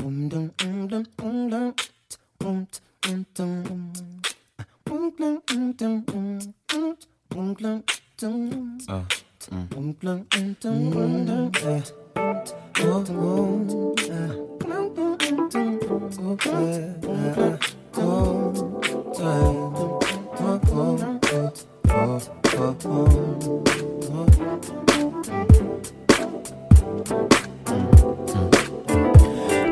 Boom dum boom dum boom dum boom dum dum boom dum boom dum boom boom dum dum. Ah. Boom dum boom dum boom dum. Oh oh. Boom dum boom dum boom dum. Oh oh. Oh oh. Oh oh. Oh oh.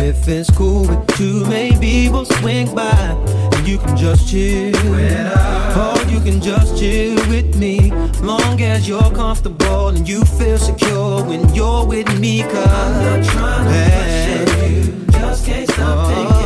If it's cool with you, maybe we'll swing by and you can just chill. Or you can just chill with me. Long as you're comfortable and you feel secure when you're with me. Cause I'm not trying to pressure you. Just can't stop oh. thinking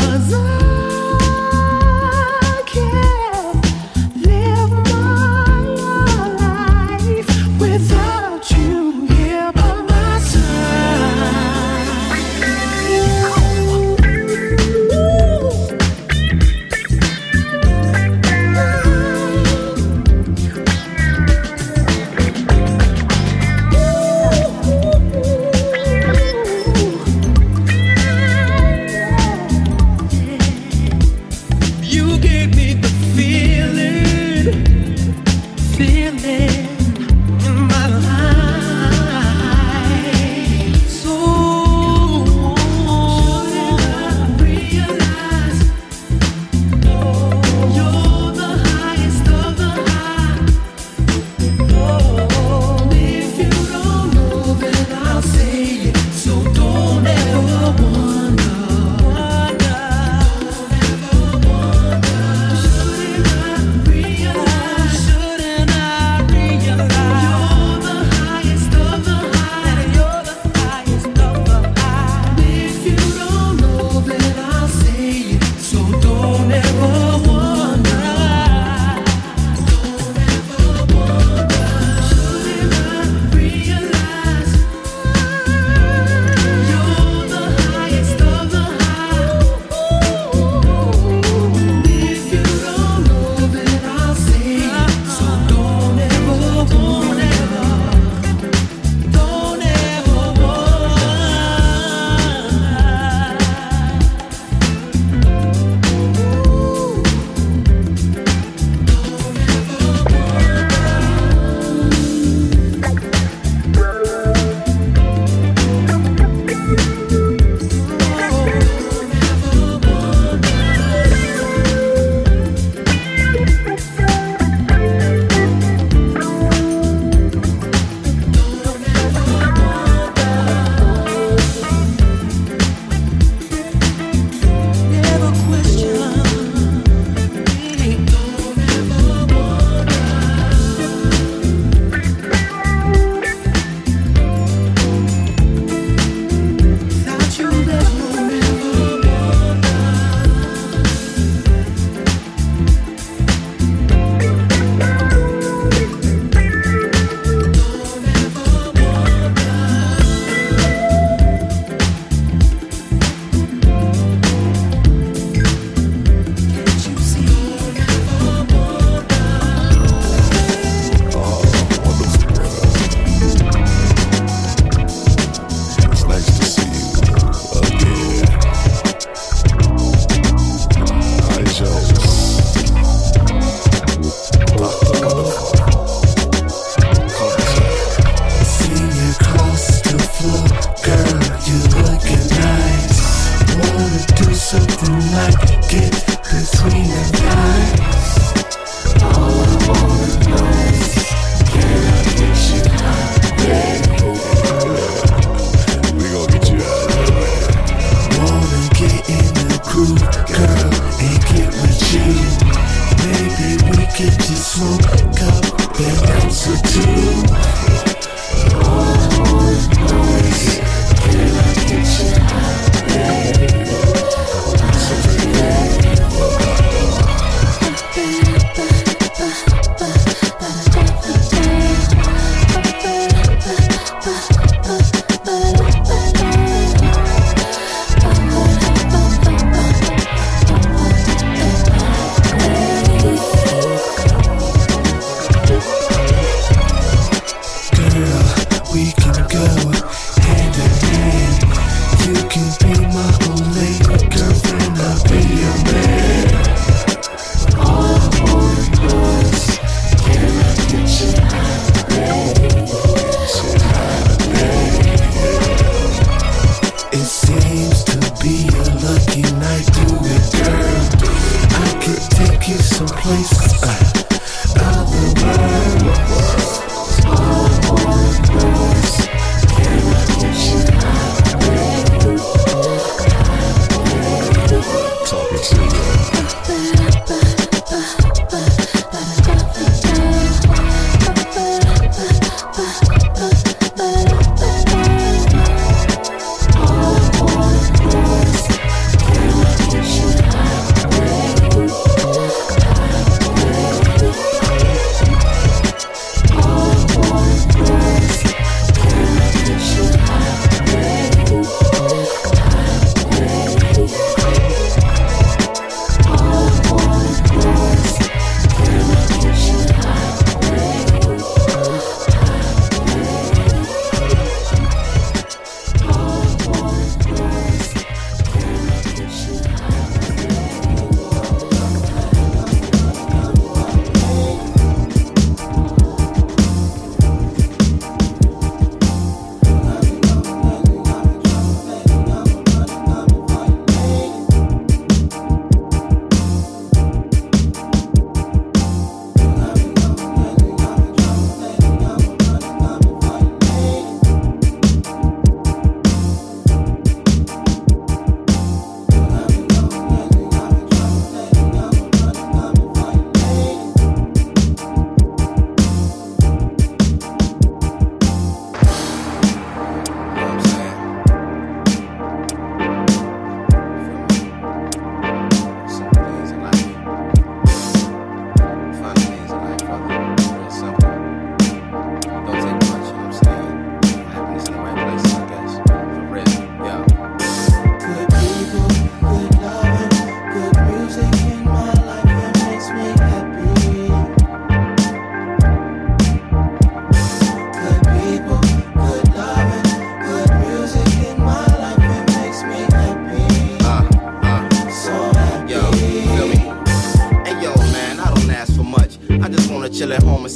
'Cause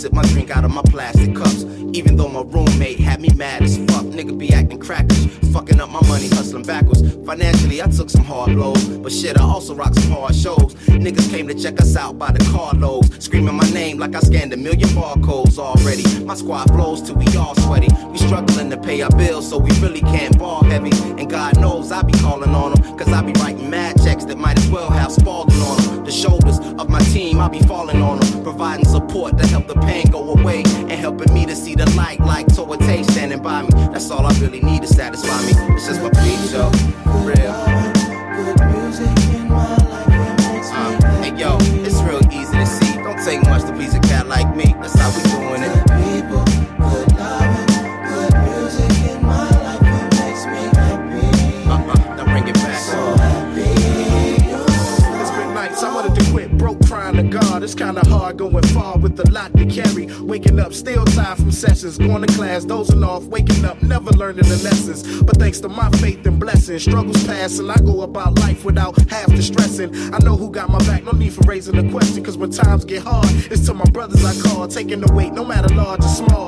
sip my drink out of my plastic cups. Even though my roommate had me mad as fuck, nigga be acting crackers, fucking up my money, hustling backwards. Financially, I took some hard blows, but shit, I also rocked some hard shows. Niggas came to check us out by the carloads, screaming my name like I scanned a million barcodes already. My squad blow taking the weight, no matter large or small.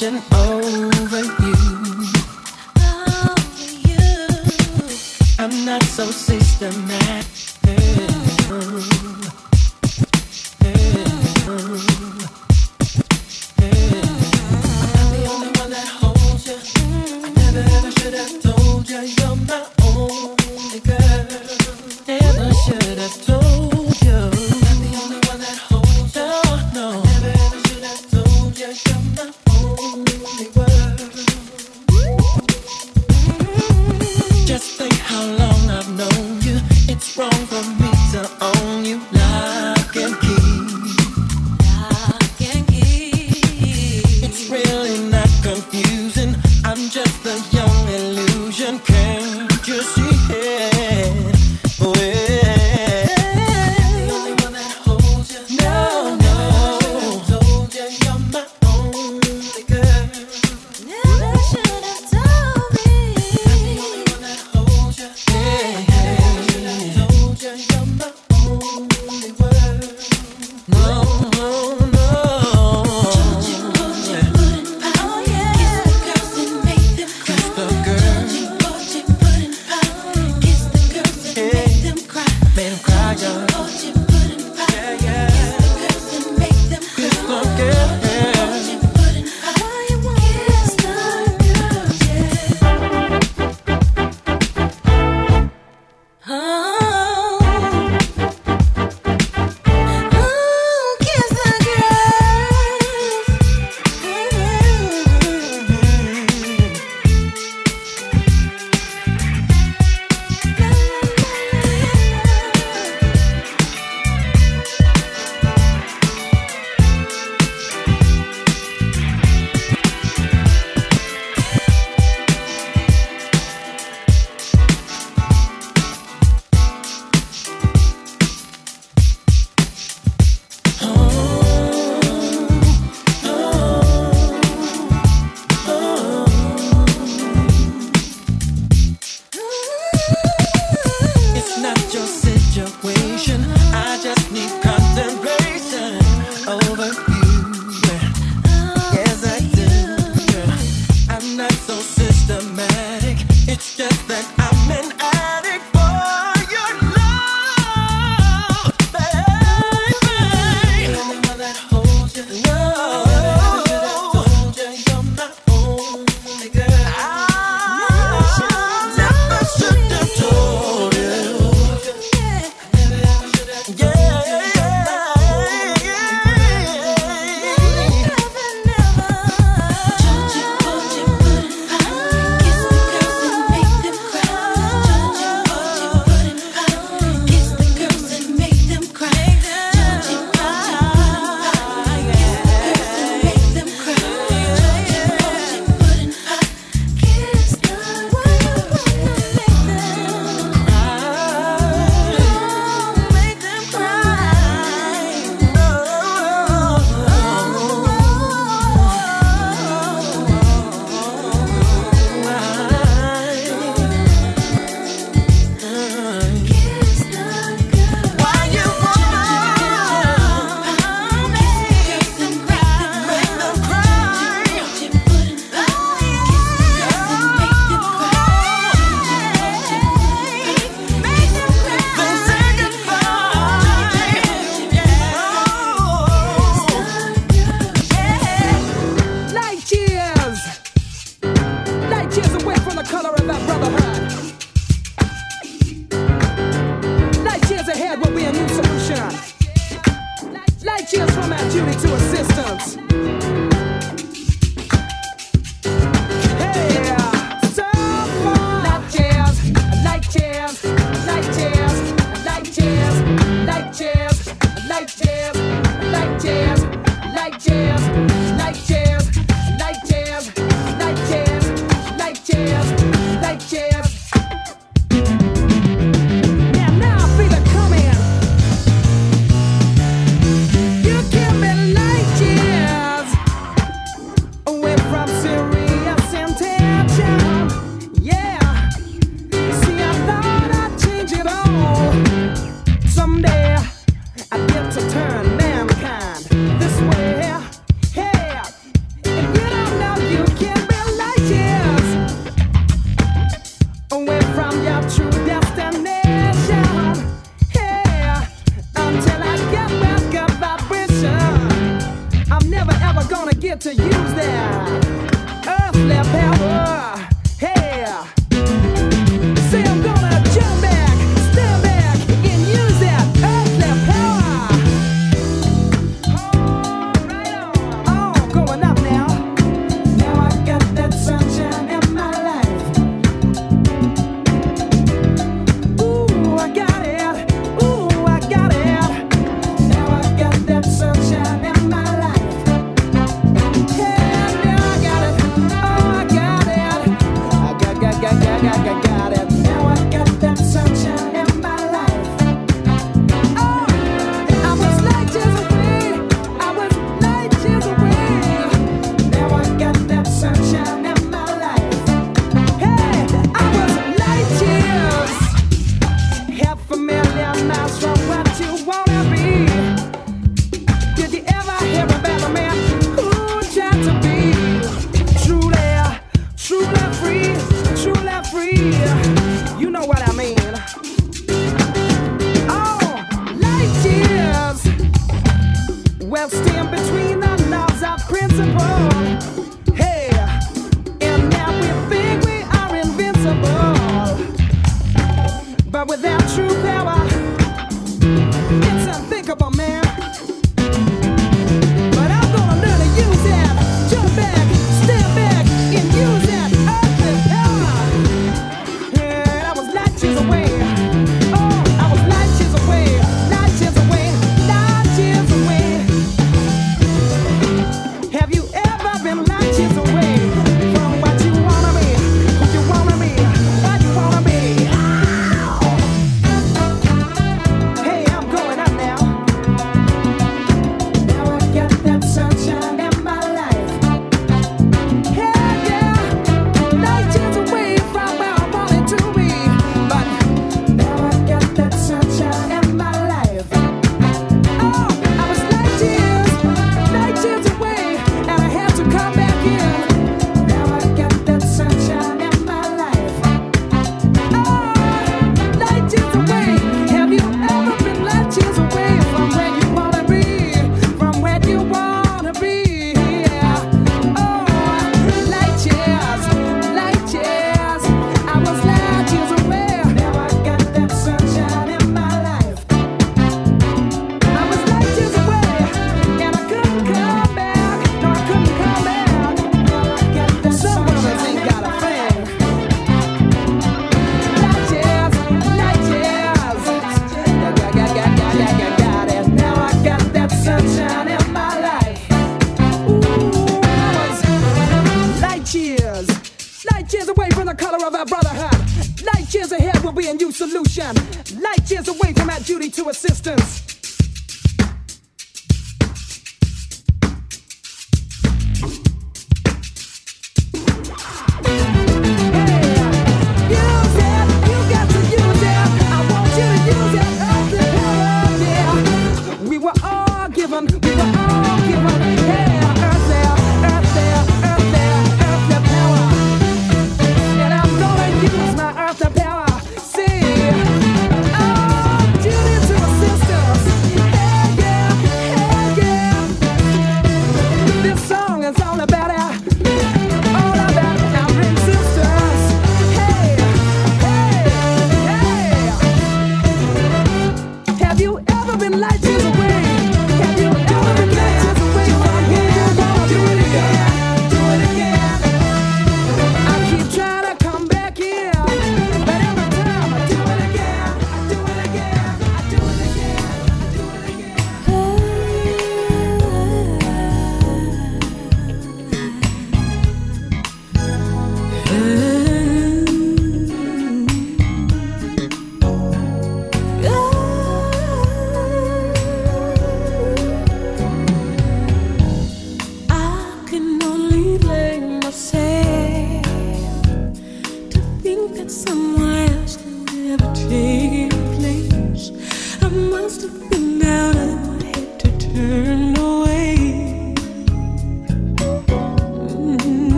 domination over you. Over you. I'm not so systematic. Mm. Mm.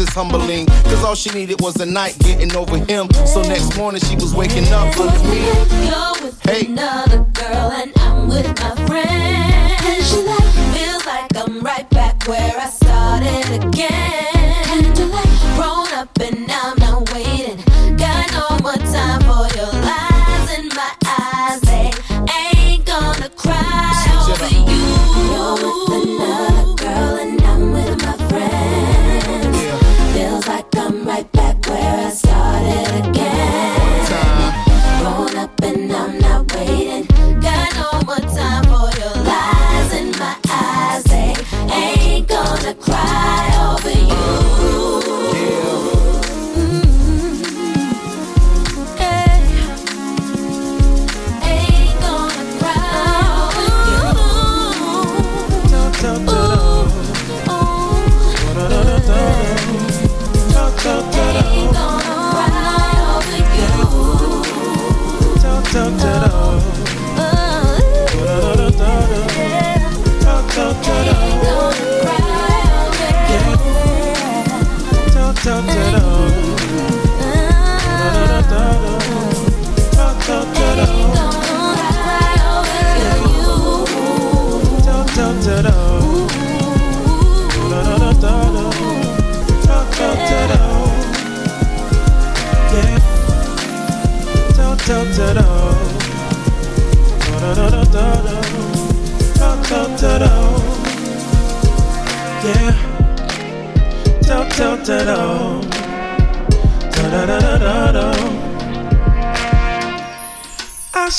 Is humbling. Cause all she needed was a night getting over him. So next morning she was waking up under me. Like I'm right back where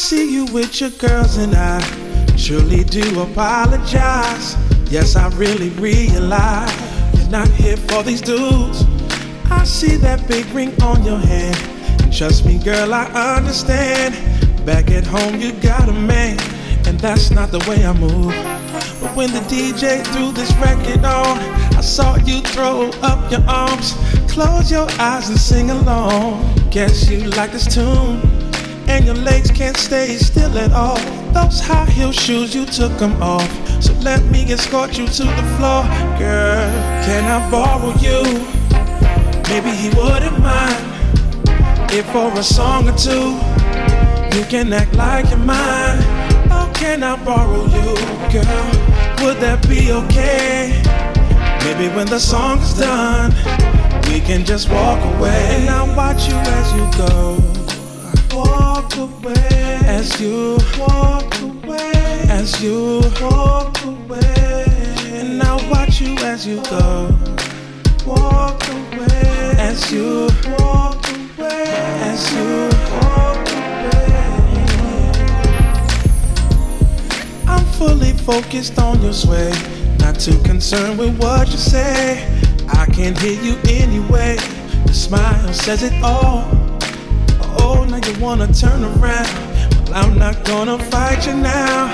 see you with your girls and I truly do apologize. Yes, I really realize you're not here for these dudes. I see that big ring on your hand. And trust me, girl, I understand. Back at home, you got a man, and that's not the way I move. But when the DJ threw this record on, I saw you throw up your arms, close your eyes and sing along. Guess you like this tune, and your legs can't stay still at all. Those high heel shoes, you took them off. So let me escort you to the floor, girl. Can I borrow you? Maybe he wouldn't mind if for a song or two you can act like you're mine. Oh, can I borrow you, girl? Would that be okay? Maybe when the song's done, we can just walk away. And I'll watch you as you go. Walk away. As you walk away. As you walk away. And I'll watch you as you go. Walk away. As you walk away. As you walk away. I'm fully focused on your sway, not too concerned with what you say. I can hear you anyway. Your smile says it all. You wanna turn around. Well, I'm not gonna fight you now.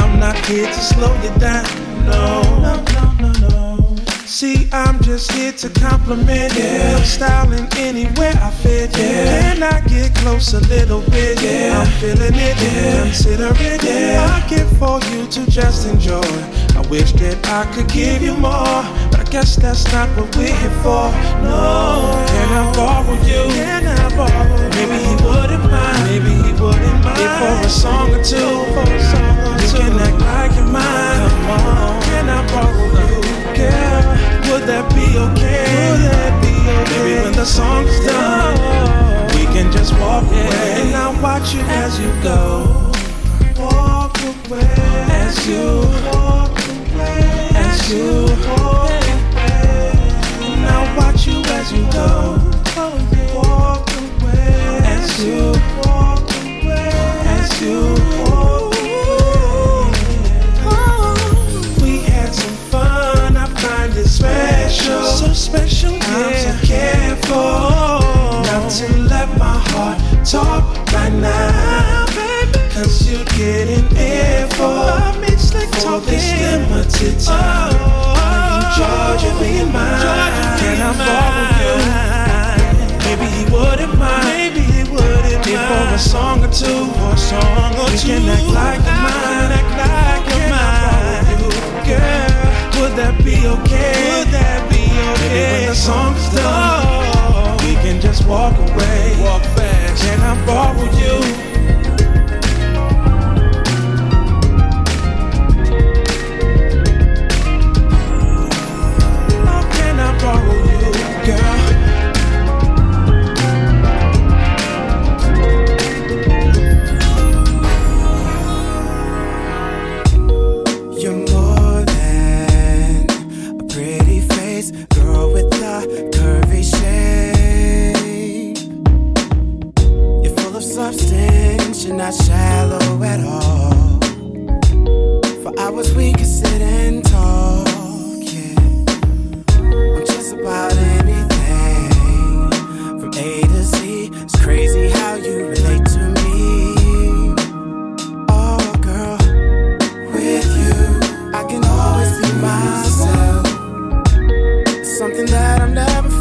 I'm not here to slow you down. No, no, no, no, no. See, I'm just here to compliment yeah. your style in anywhere I fit. Yeah. Can I get close a little bit? Yeah. I'm feeling it. Yeah. Consider it. Yeah. I get for you to just enjoy. I wish that I could give you more, guess that's not what we're here for. No. Can I borrow you? Can I borrow? Maybe he wouldn't mind. Maybe he wouldn't mind. If for a song or two, for a song or you two. can act like you're mine. Come on. Can I borrow you, girl? Would that be okay? Would that be okay? Maybe when the song's done, we can just walk away. And I'll watch you as you go. Walk away. As you walk away. As you walk as you go. Walk away. As you walk away. As you walk away. We had some fun. I find it special. So special, yeah. I'm so careful not to let my heart talk right now, baby. Cause you're getting earful for this limited time. Are you charging me in mine? Can I borrow a song or two, or a song or you two. can act like mine, act like you're mine. Girl, would that be okay? Would that be okay? Maybe when the song's done, we can just walk away. Walk back. Can I borrow you? something that I'm never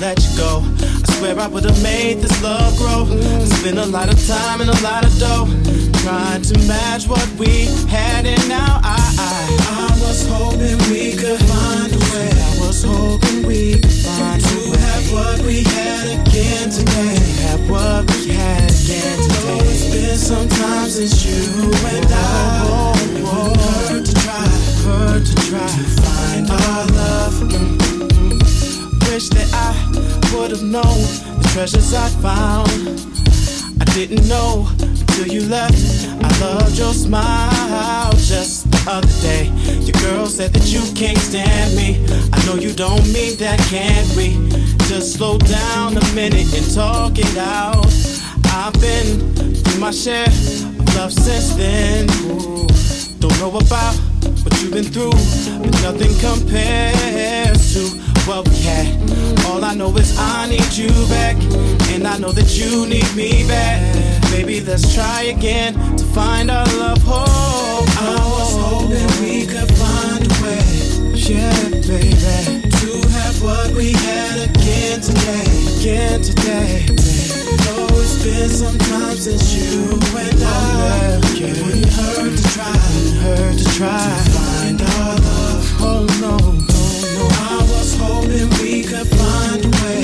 let you go. I swear I would've made this love grow. I spent a lot of time and a lot of dough trying to match what we had, and now I, I, I was hoping we could find a way. I was hoping we could find to a way. have what we had again today. Have what we had again today. It's been some time since you and I. Oh, oh, oh. To try, hurt to try to find our love. Mm, mm, mm. Wish that I would have known the treasures I found. I didn't know until you left. I loved your smile just the other day. Your girl said that you can't stand me. I know you don't mean that, can we? Just slow down a minute and talk it out. I've been through my share of love since then. Ooh, don't know about what you've been through, but nothing compares to what we had. All I know is I need you back, and I know that you need me back. Maybe let's try again to find our love. Oh, I was hoping we could find a way, yeah, baby, to have what we had again today, again today. Though it's been some time since you and I, it wouldn't hurt to try, wouldn't hurt to try to find our love. Oh no. Hoping we could find a way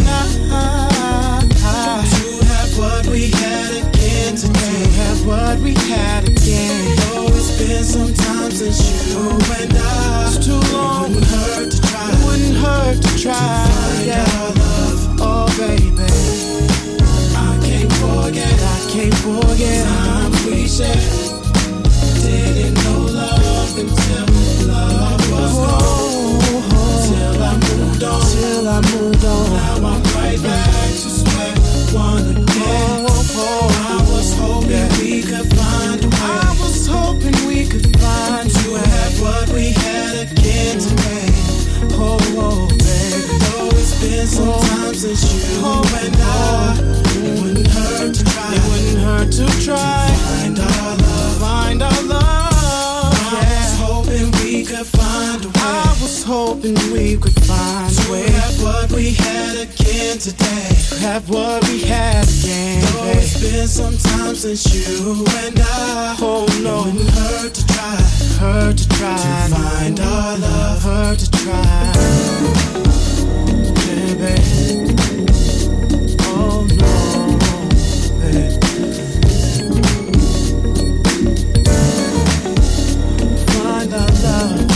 to have what we had again today. To have what we had again. Though it's been some time since you and I, it's too long. It wouldn't hurt to try. It wouldn't hurt to try. To find yeah. our love. Oh baby. I can't forget, I can't forget times we shared. On, till I moved on. Now I'm right back to square one again. Oh, oh, oh. I was hoping we could find a way. I was hoping we could find to have what we had again today. Oh, oh, baby, though it's been some time since you and I. It wouldn't hurt to try. It wouldn't hurt to try. Find our love. Find our love. I was hoping we could find a way. I was hoping we could find a way. To have what we had again today. To have what we had again. Though it's been some time since you and I. Oh no. It hurt to try. Hurt to try. To find our love. Hurt to try. Babe. Oh no. babe. Find our love,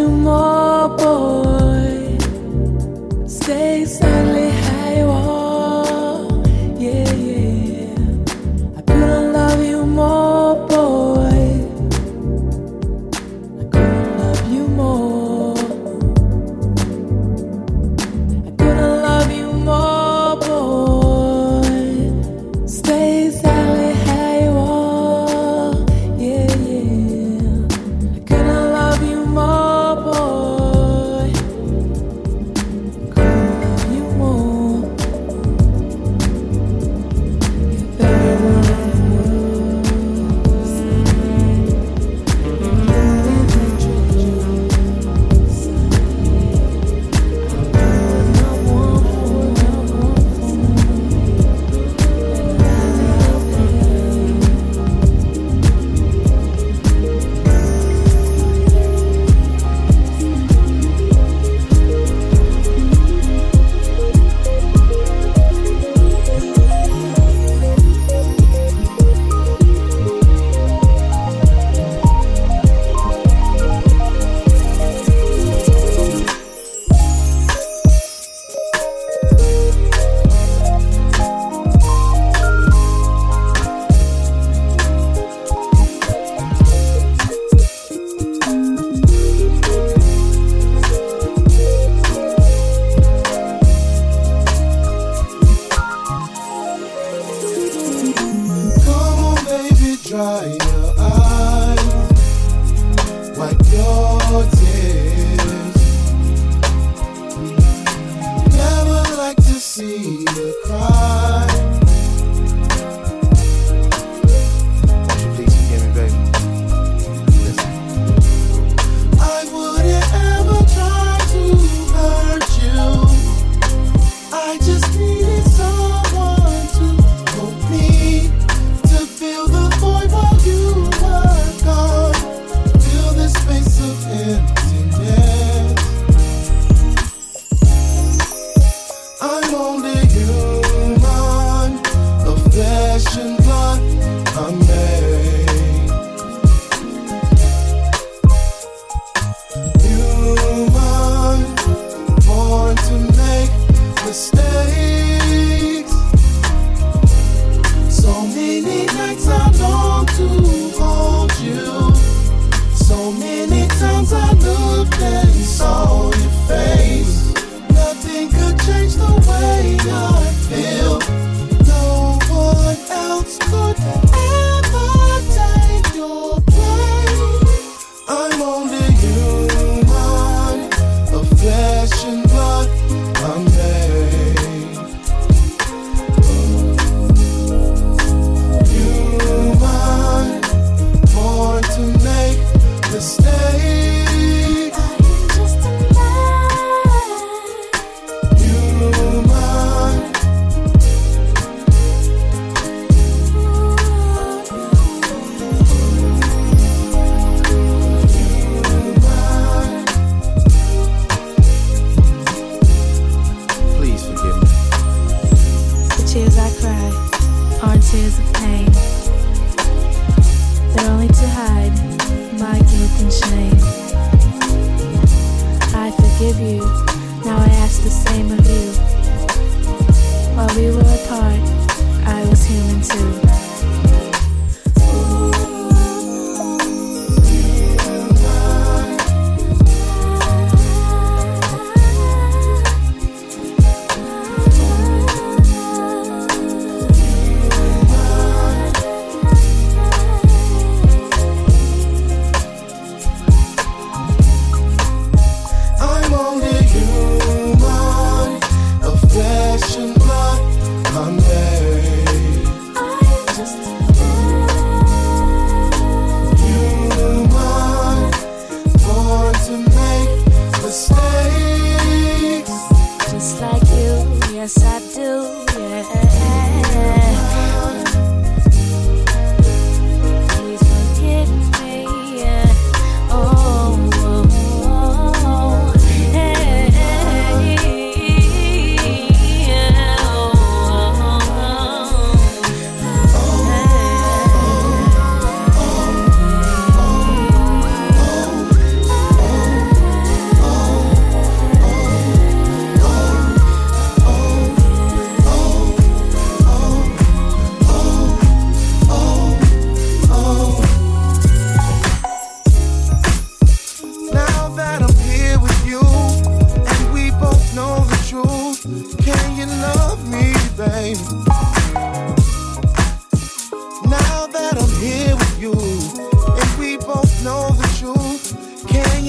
you more,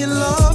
can love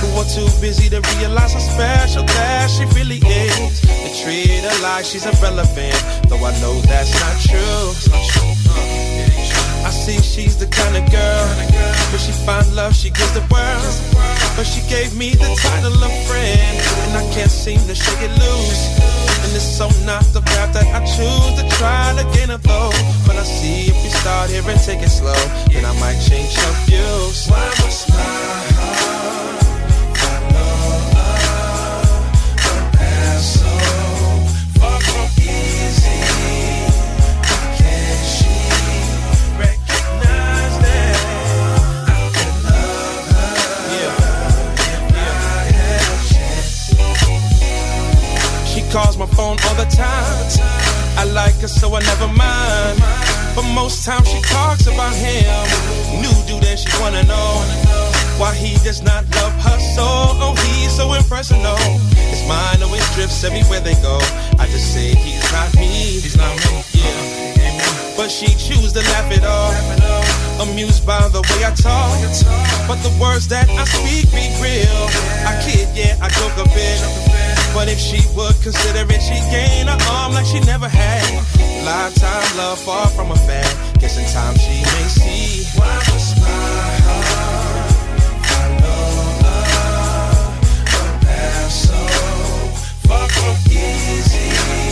who are too busy to realize how special that she really is. And treat her like she's irrelevant, though I know that's not true. I see she's the kind of girl, when she find love, she gives the world. But she gave me the title of friend, and I can't seem to shake it loose. And it's so not the path that I choose to try to gain a flow. But I see if we start here and take it slow, then I might change her views. Why must my heart phone all the time. I like her, so I never mind. But most times she talks about him. New dude, and she wanna know why he does not love her so. Oh, he's so impersonal. His mind always drifts everywhere they go. I just say he's not me. He's not me. Yeah. But she choose to laugh it off. Amused by the way I talk. But the words that I speak be real. I kid, yeah, I joke a bit. But if she would consider it, she'd gain her arm like she never had. Lifetime love, far from a fan. Guess in time she may see. Why must my heart follow a path so far from easy?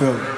Feeling?